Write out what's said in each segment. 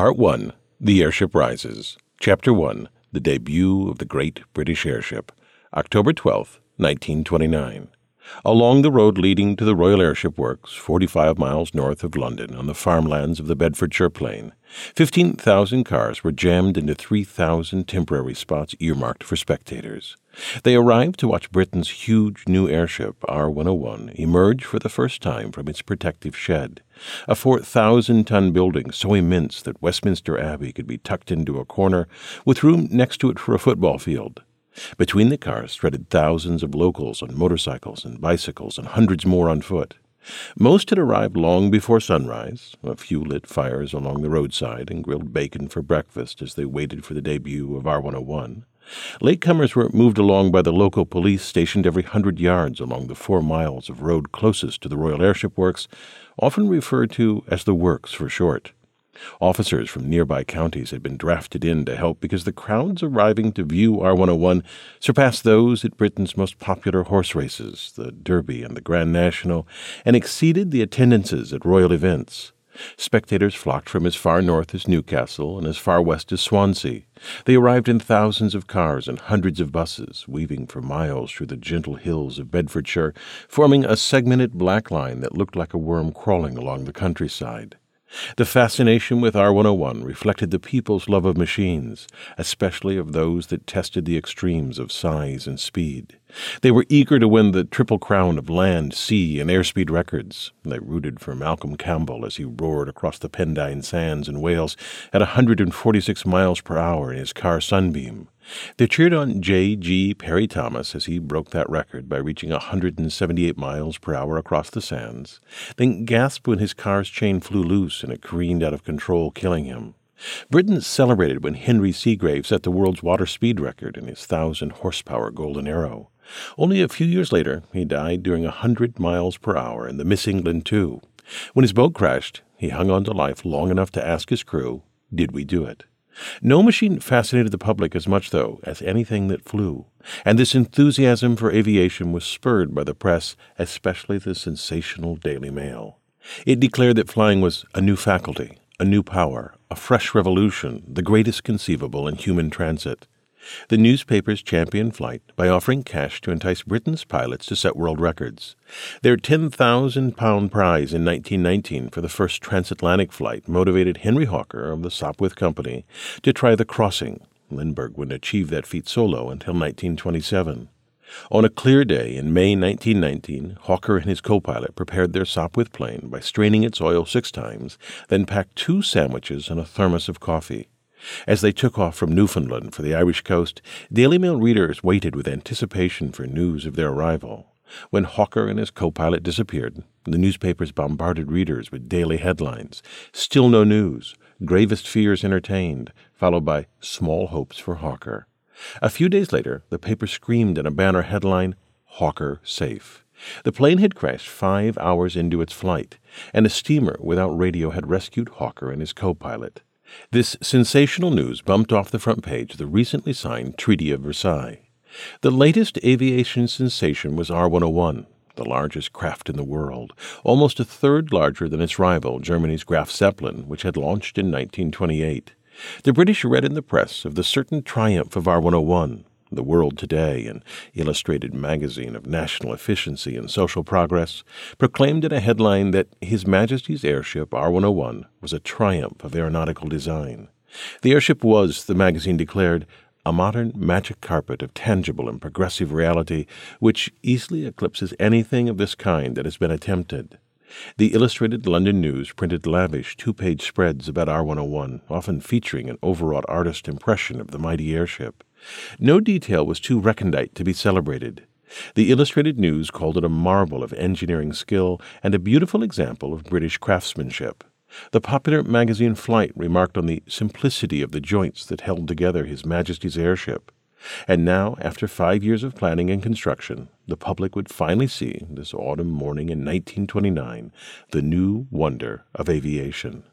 Part 1 The Airship Rises. Chapter 1 The Debut of the Great British Airship. October 12, 1929. Along the road leading to the Royal Airship Works, 45 miles north of London, on the farmlands of the Bedfordshire Plain, 15,000 cars were jammed into 3,000 temporary spots earmarked for spectators. They arrived to watch Britain's huge new airship, R 101, emerge for the first time from its protective shed. A 4,000 ton building so immense that Westminster Abbey could be tucked into a corner, with room next to it for a football field. Between the cars threaded thousands of locals on motorcycles and bicycles and hundreds more on foot. Most had arrived long before sunrise. A few lit fires along the roadside and grilled bacon for breakfast as they waited for the debut of R 101. Latecomers were moved along by the local police stationed every hundred yards along the four miles of road closest to the Royal Airship Works, often referred to as the Works for short. Officers from nearby counties had been drafted in to help because the crowds arriving to view R 101 surpassed those at Britain's most popular horse races, the Derby and the Grand National, and exceeded the attendances at royal events. Spectators flocked from as far north as Newcastle and as far west as Swansea. They arrived in thousands of cars and hundreds of buses, weaving for miles through the gentle hills of Bedfordshire, forming a segmented black line that looked like a worm crawling along the countryside. The fascination with R101 reflected the people's love of machines, especially of those that tested the extremes of size and speed. They were eager to win the triple crown of land, sea, and airspeed records. They rooted for Malcolm Campbell as he roared across the Pendine Sands in Wales at 146 miles per hour in his car Sunbeam. They cheered on J. G. Parry Thomas as he broke that record by reaching 178 miles per hour across the sands, then gasped when his car's chain flew loose and it careened out of control, killing him. Britain celebrated when Henry Segrave set the world's water speed record in his 1,000 horsepower Golden Arrow. Only a few years later, he died doing 100 miles per hour in the Miss England II. When his boat crashed, he hung on to life long enough to ask his crew, Did we do it? No machine fascinated the public as much, though, as anything that flew, and this enthusiasm for aviation was spurred by the press, especially the sensational Daily Mail. It declared that flying was a new faculty, a new power, a fresh revolution, the greatest conceivable in human transit. The newspapers championed flight by offering cash to entice Britain's pilots to set world records. Their 10,000 pound prize in 1919 for the first transatlantic flight motivated Henry Hawker of the Sopwith Company to try the crossing. Lindbergh wouldn't achieve that feat solo until 1927. On a clear day in May 1919, Hawker and his co pilot prepared their Sopwith plane by straining its oil six times, then packed two sandwiches and a thermos of coffee. As they took off from Newfoundland for the Irish coast, Daily Mail readers waited with anticipation for news of their arrival. When Hawker and his co pilot disappeared, the newspapers bombarded readers with daily headlines Still no news, gravest fears entertained, followed by Small hopes for Hawker. A few days later, the paper screamed in a banner headline Hawker safe. The plane had crashed five hours into its flight, and a steamer without radio had rescued Hawker and his co pilot. This sensational news bumped off the front page of the recently signed Treaty of Versailles. The latest aviation sensation was R 101, the largest craft in the world, almost a third larger than its rival, Germany's Graf Zeppelin, which had launched in 1928. The British read in the press of the certain triumph of R 101, the World Today, an illustrated magazine of national efficiency and social progress, proclaimed in a headline that His Majesty's airship R 101 was a triumph of aeronautical design. The airship was, the magazine declared, a modern magic carpet of tangible and progressive reality which easily eclipses anything of this kind that has been attempted. The Illustrated London News printed lavish two page spreads about R 101, often featuring an overwrought artist impression of the mighty airship. No detail was too recondite to be celebrated. The Illustrated News called it a marvel of engineering skill and a beautiful example of British craftsmanship. The popular magazine Flight remarked on the simplicity of the joints that held together His Majesty's airship. And now, after five years of planning and construction, the public would finally see, this autumn morning in 1929, the new wonder of aviation.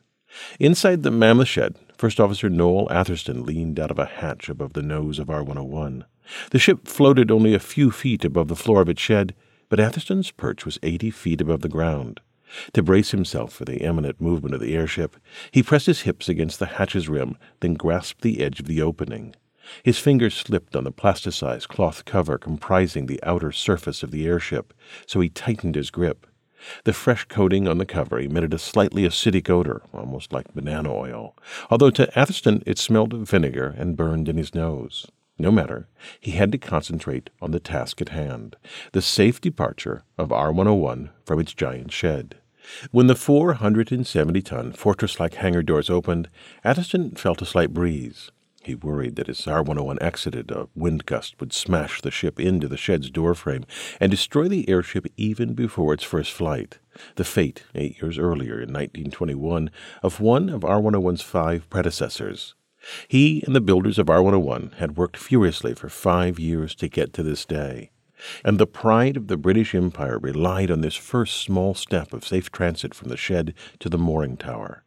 Inside the mammoth shed, First Officer Noel Atherstone leaned out of a hatch above the nose of R 101. The ship floated only a few feet above the floor of its shed, but Atherstone's perch was eighty feet above the ground. To brace himself for the imminent movement of the airship, he pressed his hips against the hatch's rim, then grasped the edge of the opening. His fingers slipped on the plasticized cloth cover comprising the outer surface of the airship, so he tightened his grip. The fresh coating on the cover emitted a slightly acidic odor, almost like banana oil, although to Atherstone it smelled of vinegar and burned in his nose. No matter, he had to concentrate on the task at hand the safe departure of R 101 from its giant shed. When the 470 ton fortress like hangar doors opened, Atherstone felt a slight breeze. He worried that as R 101 exited, a wind gust would smash the ship into the shed's doorframe and destroy the airship even before its first flight. The fate, eight years earlier in 1921, of one of R 101's five predecessors. He and the builders of R 101 had worked furiously for five years to get to this day. And the pride of the British Empire relied on this first small step of safe transit from the shed to the mooring tower.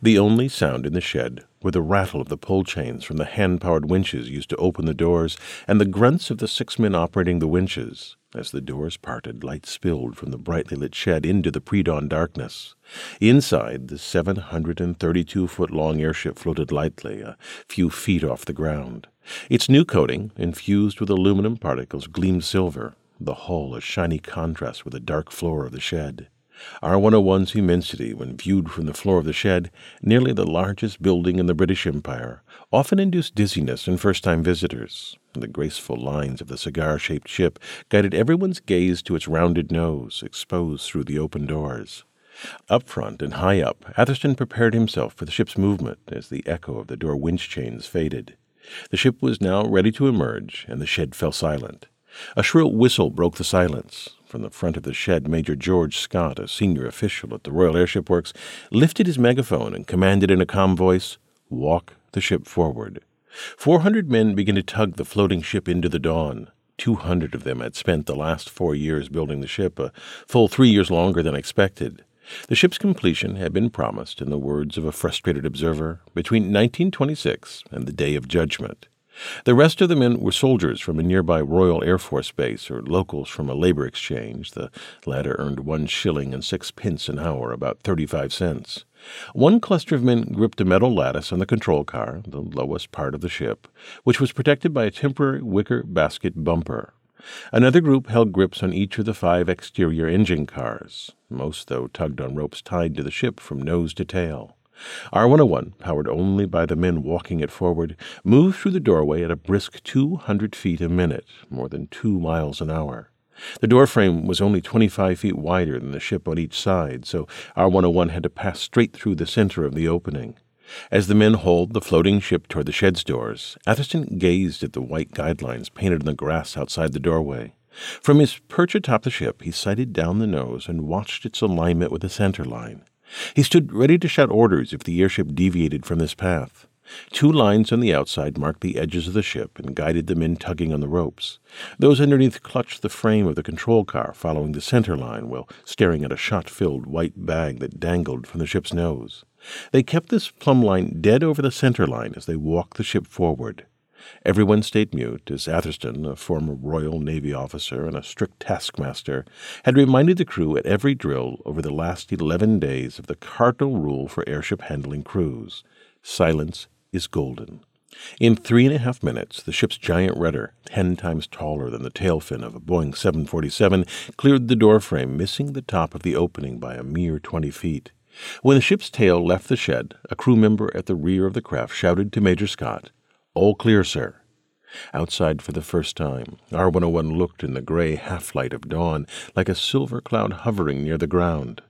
The only sound in the shed were the rattle of the pull chains from the hand powered winches used to open the doors and the grunts of the six men operating the winches. As the doors parted, light spilled from the brightly lit shed into the pre dawn darkness. Inside, the 732 foot long airship floated lightly, a few feet off the ground. Its new coating, infused with aluminum particles, gleamed silver, the hull a shiny contrast with the dark floor of the shed. R101's immensity, when viewed from the floor of the shed, nearly the largest building in the British Empire, often induced dizziness in first time visitors. The graceful lines of the cigar shaped ship guided everyone's gaze to its rounded nose, exposed through the open doors. Up front and high up, Atherstone prepared himself for the ship's movement as the echo of the door winch chains faded. The ship was now ready to emerge, and the shed fell silent. A shrill whistle broke the silence. From the front of the shed, Major George Scott, a senior official at the Royal Airship Works, lifted his megaphone and commanded in a calm voice, Walk the ship forward. Four hundred men began to tug the floating ship into the dawn. Two hundred of them had spent the last four years building the ship, a full three years longer than expected. The ship's completion had been promised, in the words of a frustrated observer, between 1926 and the Day of Judgment. The rest of the men were soldiers from a nearby Royal Air Force base or locals from a labor exchange. The latter earned one shilling and six pence an hour, about 35 cents. One cluster of men gripped a metal lattice on the control car, the lowest part of the ship, which was protected by a temporary wicker basket bumper. Another group held grips on each of the five exterior engine cars. Most, though, tugged on ropes tied to the ship from nose to tail. R101, powered only by the men walking it forward, moved through the doorway at a brisk 200 feet a minute, more than two miles an hour. The doorframe was only 25 feet wider than the ship on each side, so R101 had to pass straight through the center of the opening. As the men hauled the floating ship toward the shed's doors, Atherstone gazed at the white guidelines painted on the grass outside the doorway. From his perch atop the ship, he sighted down the nose and watched its alignment with the center line. He stood ready to shout orders if the airship deviated from this path. Two lines on the outside marked the edges of the ship and guided the men tugging on the ropes. Those underneath clutched the frame of the control car, following the center line while staring at a shot filled white bag that dangled from the ship's nose. They kept this plumb line dead over the center line as they walked the ship forward. Everyone stayed mute as Atherstone, a former Royal Navy officer and a strict taskmaster, had reminded the crew at every drill over the last eleven days of the cardinal rule for airship handling crews silence is golden. In three and a half minutes, the ship's giant rudder, ten times taller than the tail fin of a Boeing 747, cleared the doorframe, missing the top of the opening by a mere twenty feet. When the ship's tail left the shed, a crew member at the rear of the craft shouted to Major Scott, all clear, sir. Outside for the first time, R 101 looked in the gray half light of dawn like a silver cloud hovering near the ground.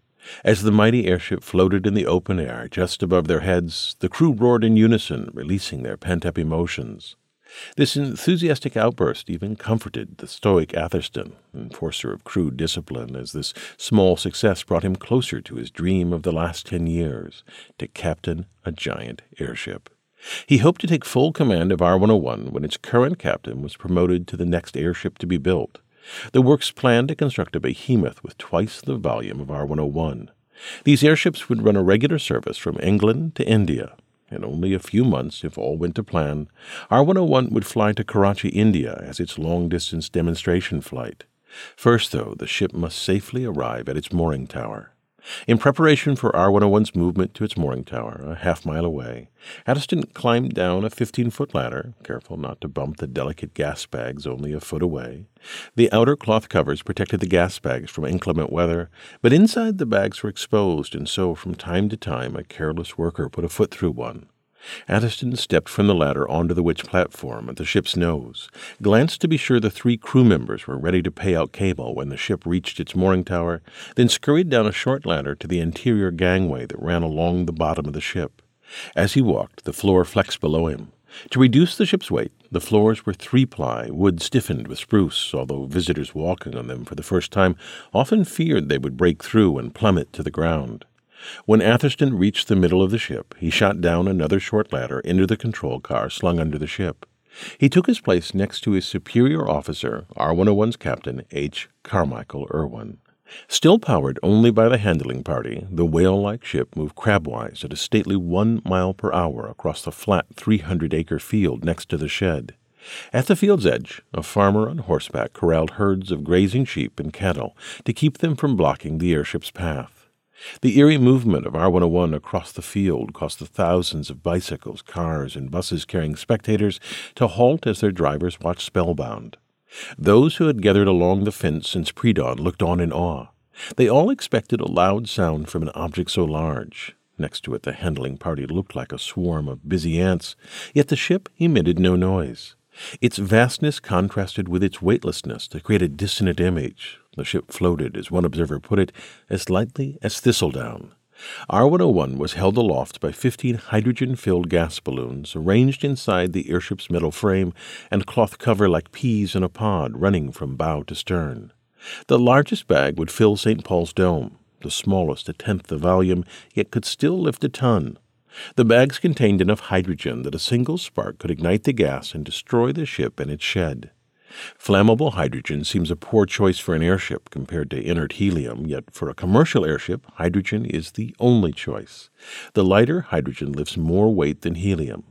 As the mighty airship floated in the open air just above their heads, the crew roared in unison, releasing their pent up emotions. This enthusiastic outburst even comforted the stoic Atherstone, enforcer of crew discipline, as this small success brought him closer to his dream of the last ten years to captain a giant airship. He hoped to take full command of R 101 when its current captain was promoted to the next airship to be built. The works planned to construct a behemoth with twice the volume of R 101. These airships would run a regular service from England to India. In only a few months, if all went to plan, R 101 would fly to Karachi, India, as its long distance demonstration flight. First, though, the ship must safely arrive at its mooring tower. In preparation for R 101's movement to its mooring tower, a half mile away, Atherstone climbed down a 15 foot ladder, careful not to bump the delicate gas bags only a foot away. The outer cloth covers protected the gas bags from inclement weather, but inside the bags were exposed, and so from time to time a careless worker put a foot through one. Atherstone stepped from the ladder onto the witch platform at the ship's nose, glanced to be sure the three crew members were ready to pay out cable when the ship reached its mooring tower, then scurried down a short ladder to the interior gangway that ran along the bottom of the ship. As he walked, the floor flexed below him. To reduce the ship's weight, the floors were three ply, wood stiffened with spruce, although visitors walking on them for the first time often feared they would break through and plummet to the ground. When Atherstone reached the middle of the ship, he shot down another short ladder into the control car slung under the ship. He took his place next to his superior officer, R 101's captain, H. Carmichael Irwin. Still powered only by the handling party, the whale like ship moved crabwise at a stately one mile per hour across the flat 300 acre field next to the shed. At the field's edge, a farmer on horseback corralled herds of grazing sheep and cattle to keep them from blocking the airship's path. The eerie movement of R101 across the field caused the thousands of bicycles, cars, and buses carrying spectators to halt as their drivers watched spellbound. Those who had gathered along the fence since pre dawn looked on in awe. They all expected a loud sound from an object so large. Next to it, the handling party looked like a swarm of busy ants, yet the ship emitted no noise. Its vastness contrasted with its weightlessness to create a dissonant image. The ship floated, as one observer put it, as lightly as thistledown. R 101 was held aloft by 15 hydrogen filled gas balloons arranged inside the airship's metal frame and cloth cover like peas in a pod running from bow to stern. The largest bag would fill St. Paul's Dome, the smallest a tenth the volume, yet could still lift a ton. The bags contained enough hydrogen that a single spark could ignite the gas and destroy the ship and its shed. Flammable hydrogen seems a poor choice for an airship compared to inert helium, yet for a commercial airship, hydrogen is the only choice. The lighter hydrogen lifts more weight than helium.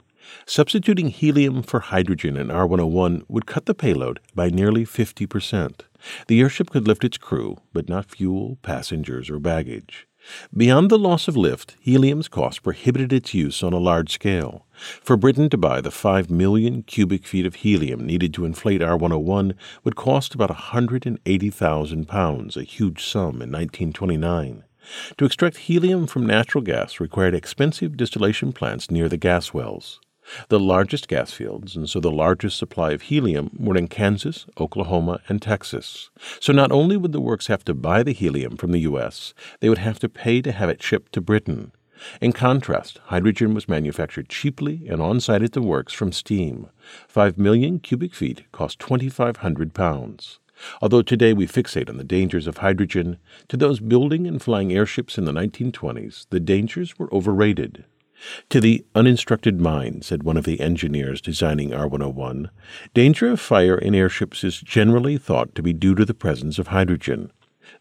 Substituting helium for hydrogen in R 101 would cut the payload by nearly 50%. The airship could lift its crew, but not fuel, passengers, or baggage. Beyond the loss of lift, helium's cost prohibited its use on a large scale. For Britain to buy the 5 million cubic feet of helium needed to inflate R 101 would cost about £180,000, a huge sum in 1929. To extract helium from natural gas required expensive distillation plants near the gas wells. The largest gas fields, and so the largest supply of helium, were in Kansas, Oklahoma, and Texas. So not only would the works have to buy the helium from the U.S., they would have to pay to have it shipped to Britain. In contrast, hydrogen was manufactured cheaply and on site at the works from steam. Five million cubic feet cost 2,500 pounds. Although today we fixate on the dangers of hydrogen, to those building and flying airships in the 1920s, the dangers were overrated. To the uninstructed mind, said one of the engineers designing R 101, danger of fire in airships is generally thought to be due to the presence of hydrogen.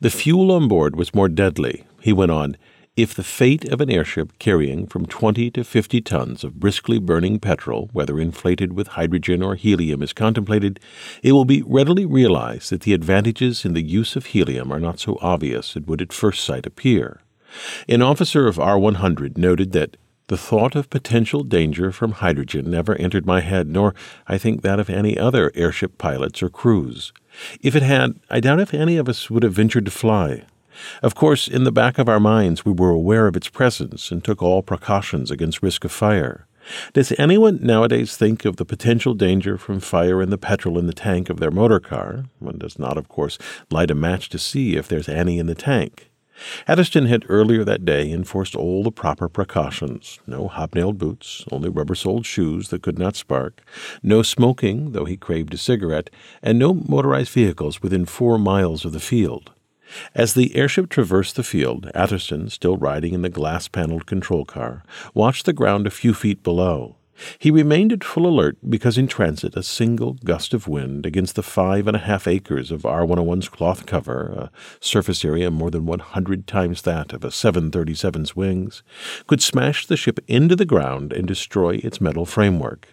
The fuel on board was more deadly. He went on, if the fate of an airship carrying from 20 to 50 tons of briskly burning petrol, whether inflated with hydrogen or helium, is contemplated, it will be readily realized that the advantages in the use of helium are not so obvious as would at first sight appear. An officer of R 100 noted that the thought of potential danger from hydrogen never entered my head, nor, I think, that of any other airship pilots or crews. If it had, I doubt if any of us would have ventured to fly. Of course, in the back of our minds, we were aware of its presence and took all precautions against risk of fire. Does anyone nowadays think of the potential danger from fire in the petrol in the tank of their motor car? One does not, of course, light a match to see if there's any in the tank. Atherstone had earlier that day enforced all the proper precautions no hobnailed boots, only rubber soled shoes that could not spark, no smoking, though he craved a cigarette, and no motorized vehicles within four miles of the field. As the airship traversed the field, Atherstone, still riding in the glass paneled control car, watched the ground a few feet below. He remained at full alert because in transit a single gust of wind against the five and a half acres of R 101's cloth cover, a surface area more than 100 times that of a 737's wings, could smash the ship into the ground and destroy its metal framework.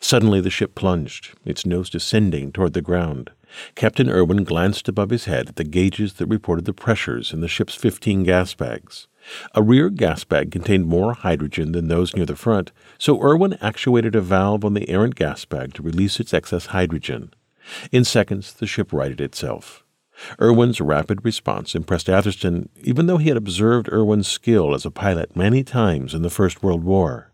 Suddenly the ship plunged, its nose descending toward the ground. Captain Irwin glanced above his head at the gauges that reported the pressures in the ship's 15 gas bags. A rear gas bag contained more hydrogen than those near the front, so Irwin actuated a valve on the errant gas bag to release its excess hydrogen. In seconds, the ship righted itself. Irwin's rapid response impressed Atherstone, even though he had observed Irwin's skill as a pilot many times in the First World War.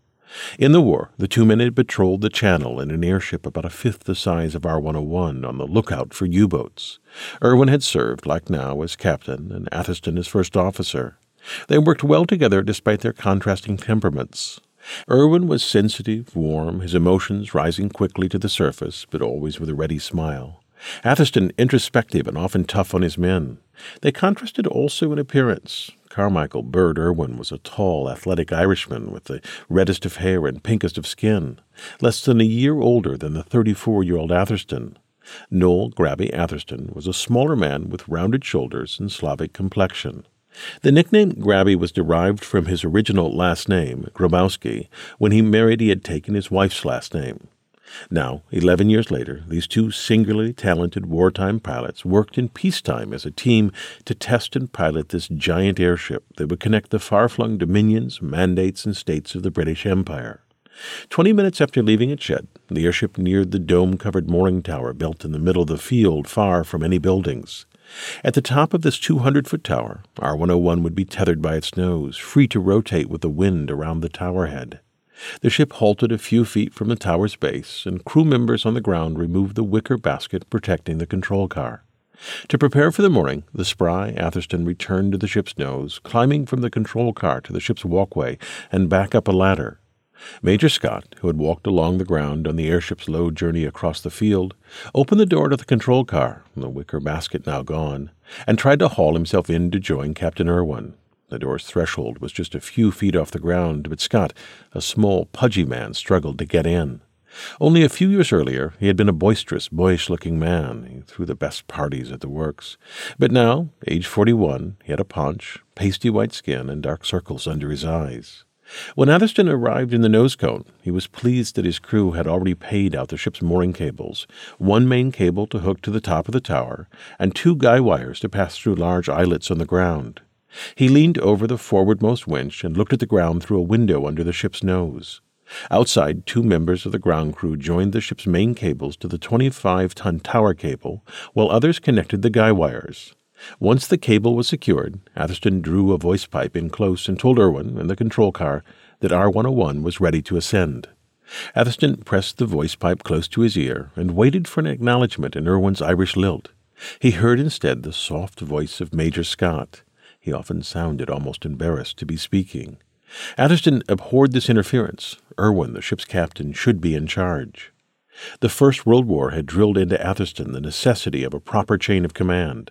In the war, the two men had patrolled the channel in an airship about a fifth the size of R 101 on the lookout for U boats. Irwin had served, like now, as captain and Atherstone as first officer. They worked well together despite their contrasting temperaments. Irwin was sensitive, warm, his emotions rising quickly to the surface, but always with a ready smile. Atherstone introspective and often tough on his men. They contrasted also in appearance. Carmichael Bird Irwin was a tall, athletic Irishman with the reddest of hair and pinkest of skin, less than a year older than the 34 year old Atherstone. Noel Grabby Atherstone was a smaller man with rounded shoulders and Slavic complexion. The nickname Grabby was derived from his original last name, Grabowski. When he married, he had taken his wife's last name. Now, 11 years later, these two singularly talented wartime pilots worked in peacetime as a team to test and pilot this giant airship that would connect the far flung dominions, mandates, and states of the British Empire. Twenty minutes after leaving its shed, the airship neared the dome covered mooring tower built in the middle of the field, far from any buildings. At the top of this 200 foot tower, R 101 would be tethered by its nose, free to rotate with the wind around the tower head. The ship halted a few feet from the tower's base, and crew members on the ground removed the wicker basket protecting the control car. To prepare for the morning, the spry Atherstone returned to the ship's nose, climbing from the control car to the ship's walkway and back up a ladder. Major Scott, who had walked along the ground on the airship's low journey across the field, opened the door to the control car, the wicker basket now gone, and tried to haul himself in to join Captain Irwin. The door's threshold was just a few feet off the ground, but Scott, a small, pudgy man, struggled to get in. Only a few years earlier, he had been a boisterous, boyish looking man. He threw the best parties at the works. But now, age 41, he had a paunch, pasty white skin, and dark circles under his eyes. When Atherstone arrived in the nose cone, he was pleased that his crew had already paid out the ship's mooring cables one main cable to hook to the top of the tower, and two guy wires to pass through large eyelets on the ground. He leaned over the forwardmost winch and looked at the ground through a window under the ship's nose. Outside, two members of the ground crew joined the ship's main cables to the 25 ton tower cable, while others connected the guy wires. Once the cable was secured, Atherstone drew a voice pipe in close and told Irwin, in the control car, that R 101 was ready to ascend. Atherstone pressed the voice pipe close to his ear and waited for an acknowledgement in Irwin's Irish lilt. He heard instead the soft voice of Major Scott. He often sounded almost embarrassed to be speaking. Atherstone abhorred this interference. Irwin, the ship's captain, should be in charge. The First World War had drilled into Atherstone the necessity of a proper chain of command.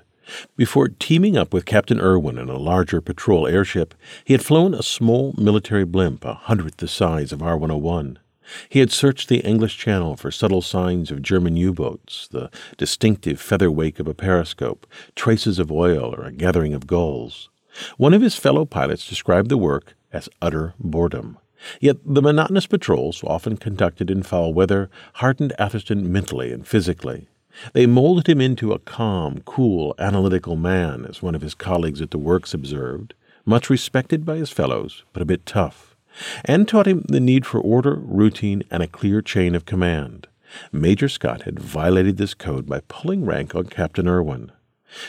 Before teaming up with Captain Irwin in a larger patrol airship, he had flown a small military blimp a hundredth the size of R 101. He had searched the English Channel for subtle signs of German U boats, the distinctive feather wake of a periscope, traces of oil, or a gathering of gulls. One of his fellow pilots described the work as utter boredom. Yet the monotonous patrols, often conducted in foul weather, hardened Atherstone mentally and physically. They molded him into a calm, cool, analytical man, as one of his colleagues at the works observed, much respected by his fellows, but a bit tough and taught him the need for order, routine, and a clear chain of command. Major Scott had violated this code by pulling rank on Captain Irwin.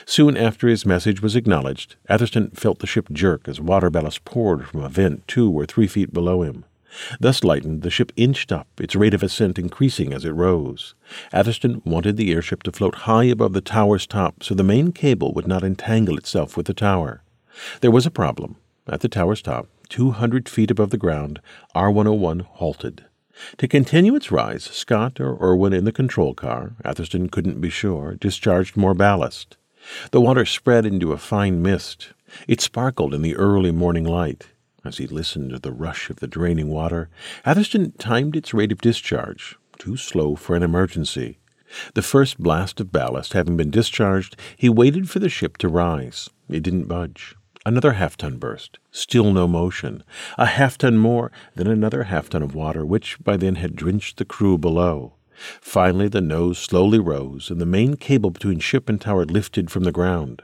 Soon after his message was acknowledged, Atherstone felt the ship jerk as water ballast poured from a vent two or three feet below him. Thus lightened, the ship inched up, its rate of ascent increasing as it rose. Atherstone wanted the airship to float high above the tower's top so the main cable would not entangle itself with the tower. There was a problem. At the tower's top, 200 feet above the ground, R 101 halted. To continue its rise, Scott or Irwin in the control car, Atherstone couldn't be sure, discharged more ballast. The water spread into a fine mist. It sparkled in the early morning light. As he listened to the rush of the draining water, Atherstone timed its rate of discharge, too slow for an emergency. The first blast of ballast having been discharged, he waited for the ship to rise. It didn't budge. Another half ton burst. Still no motion. A half ton more, then another half ton of water, which by then had drenched the crew below. Finally, the nose slowly rose, and the main cable between ship and tower lifted from the ground.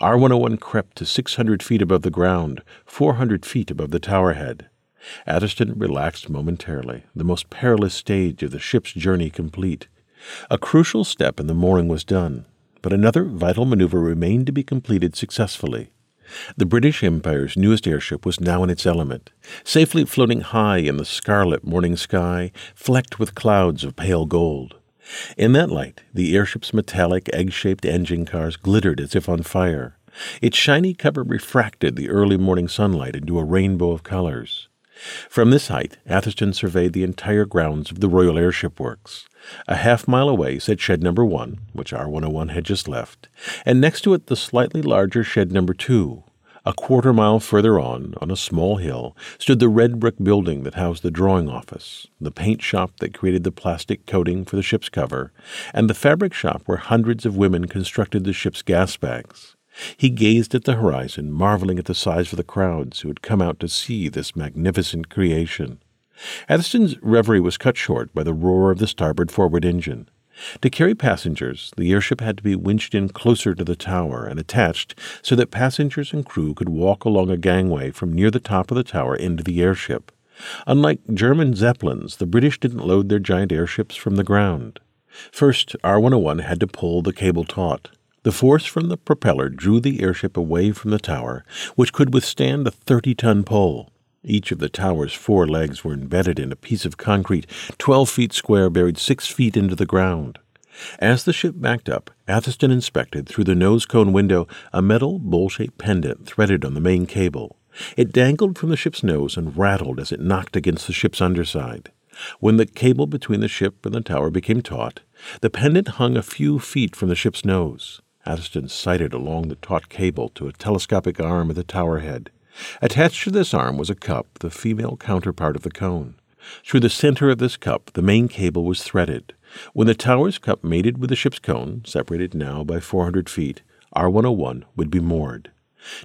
R 101 crept to 600 feet above the ground, 400 feet above the tower head. Atherstone relaxed momentarily, the most perilous stage of the ship's journey complete. A crucial step in the mooring was done, but another vital maneuver remained to be completed successfully. The British Empire's newest airship was now in its element, safely floating high in the scarlet morning sky, flecked with clouds of pale gold. In that light, the airship's metallic, egg shaped engine cars glittered as if on fire. Its shiny cover refracted the early morning sunlight into a rainbow of colors. From this height, Atherstone surveyed the entire grounds of the Royal Airship Works. A half mile away sat shed number one, which R 101 had just left, and next to it the slightly larger shed number two. A quarter mile further on, on a small hill, stood the red brick building that housed the drawing office, the paint shop that created the plastic coating for the ship's cover, and the fabric shop where hundreds of women constructed the ship's gas bags. He gazed at the horizon, marveling at the size of the crowds who had come out to see this magnificent creation. Atherstone's reverie was cut short by the roar of the starboard forward engine. To carry passengers, the airship had to be winched in closer to the tower and attached so that passengers and crew could walk along a gangway from near the top of the tower into the airship. Unlike German Zeppelins, the British didn't load their giant airships from the ground. First, R 101 had to pull the cable taut. The force from the propeller drew the airship away from the tower, which could withstand a 30 ton pull. Each of the tower's four legs were embedded in a piece of concrete 12 feet square buried six feet into the ground. As the ship backed up, Atherstone inspected through the nose cone window a metal bowl shaped pendant threaded on the main cable. It dangled from the ship's nose and rattled as it knocked against the ship's underside. When the cable between the ship and the tower became taut, the pendant hung a few feet from the ship's nose. Atherstone sighted along the taut cable to a telescopic arm of the tower head. Attached to this arm was a cup, the female counterpart of the cone. Through the center of this cup, the main cable was threaded. When the tower's cup mated with the ship's cone, separated now by 400 feet, R 101 would be moored.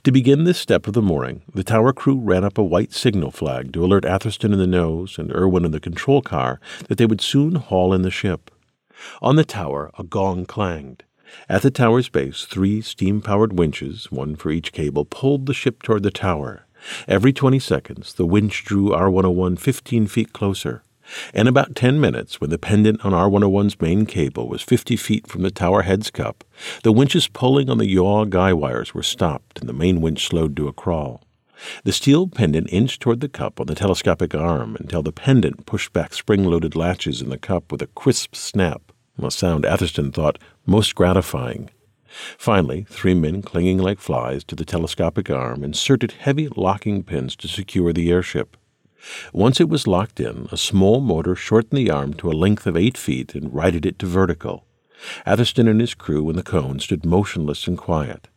To begin this step of the mooring, the tower crew ran up a white signal flag to alert Atherstone in the nose and Irwin in the control car that they would soon haul in the ship. On the tower, a gong clanged. At the tower's base, three steam powered winches, one for each cable, pulled the ship toward the tower. Every 20 seconds, the winch drew R 101 15 feet closer. In about 10 minutes, when the pendant on R 101's main cable was 50 feet from the tower head's cup, the winches pulling on the yaw guy wires were stopped and the main winch slowed to a crawl. The steel pendant inched toward the cup on the telescopic arm until the pendant pushed back spring loaded latches in the cup with a crisp snap a sound Atherstone thought most gratifying. Finally, three men clinging like flies to the telescopic arm inserted heavy locking pins to secure the airship. Once it was locked in, a small motor shortened the arm to a length of eight feet and righted it to vertical. Atherstone and his crew in the cone stood motionless and quiet.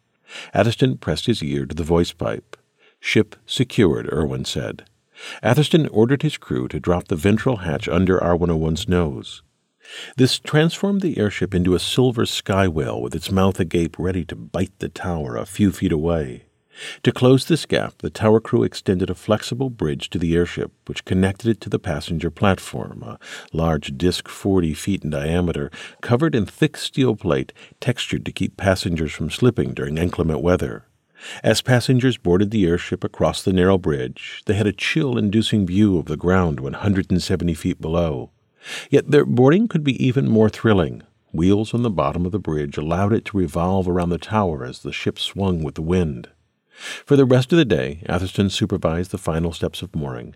Atherstone pressed his ear to the voice pipe. Ship secured, Irwin said. Atherstone ordered his crew to drop the ventral hatch under R 101's nose. This transformed the airship into a silver sky whale with its mouth agape ready to bite the tower a few feet away. To close this gap, the tower crew extended a flexible bridge to the airship, which connected it to the passenger platform, a large disc 40 feet in diameter, covered in thick steel plate, textured to keep passengers from slipping during inclement weather. As passengers boarded the airship across the narrow bridge, they had a chill inducing view of the ground 170 feet below. Yet their boarding could be even more thrilling. Wheels on the bottom of the bridge allowed it to revolve around the tower as the ship swung with the wind. For the rest of the day, Atherstone supervised the final steps of mooring.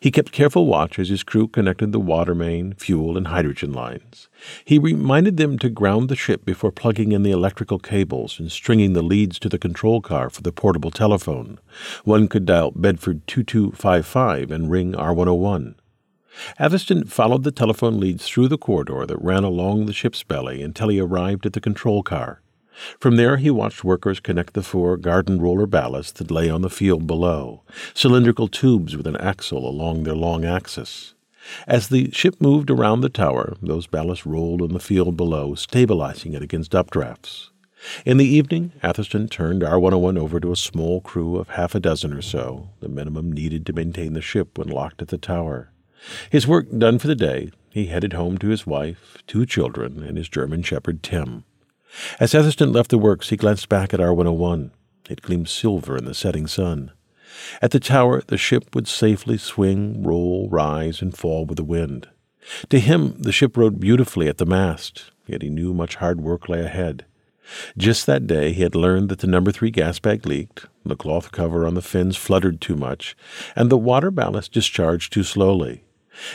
He kept careful watch as his crew connected the water main, fuel, and hydrogen lines. He reminded them to ground the ship before plugging in the electrical cables and stringing the leads to the control car for the portable telephone. One could dial Bedford 2255 and ring R101. Atherstone followed the telephone leads through the corridor that ran along the ship's belly until he arrived at the control car. From there, he watched workers connect the four garden roller ballasts that lay on the field below, cylindrical tubes with an axle along their long axis. As the ship moved around the tower, those ballasts rolled on the field below, stabilizing it against updrafts. In the evening, Atherstone turned R 101 over to a small crew of half a dozen or so, the minimum needed to maintain the ship when locked at the tower. His work done for the day, he headed home to his wife, two children, and his German shepherd Tim. As Atherstone left the works, he glanced back at R101. It gleamed silver in the setting sun. At the tower, the ship would safely swing, roll, rise, and fall with the wind. To him, the ship rode beautifully at the mast, yet he knew much hard work lay ahead. Just that day, he had learned that the number three gas bag leaked, the cloth cover on the fins fluttered too much, and the water ballast discharged too slowly.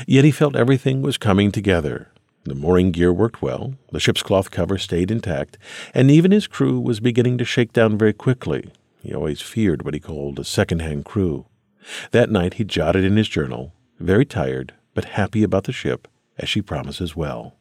Yet he felt everything was coming together. The mooring gear worked well, the ship's cloth cover stayed intact, and even his crew was beginning to shake down very quickly. He always feared what he called a second-hand crew. That night he jotted in his journal, very tired, but happy about the ship, as she promises well.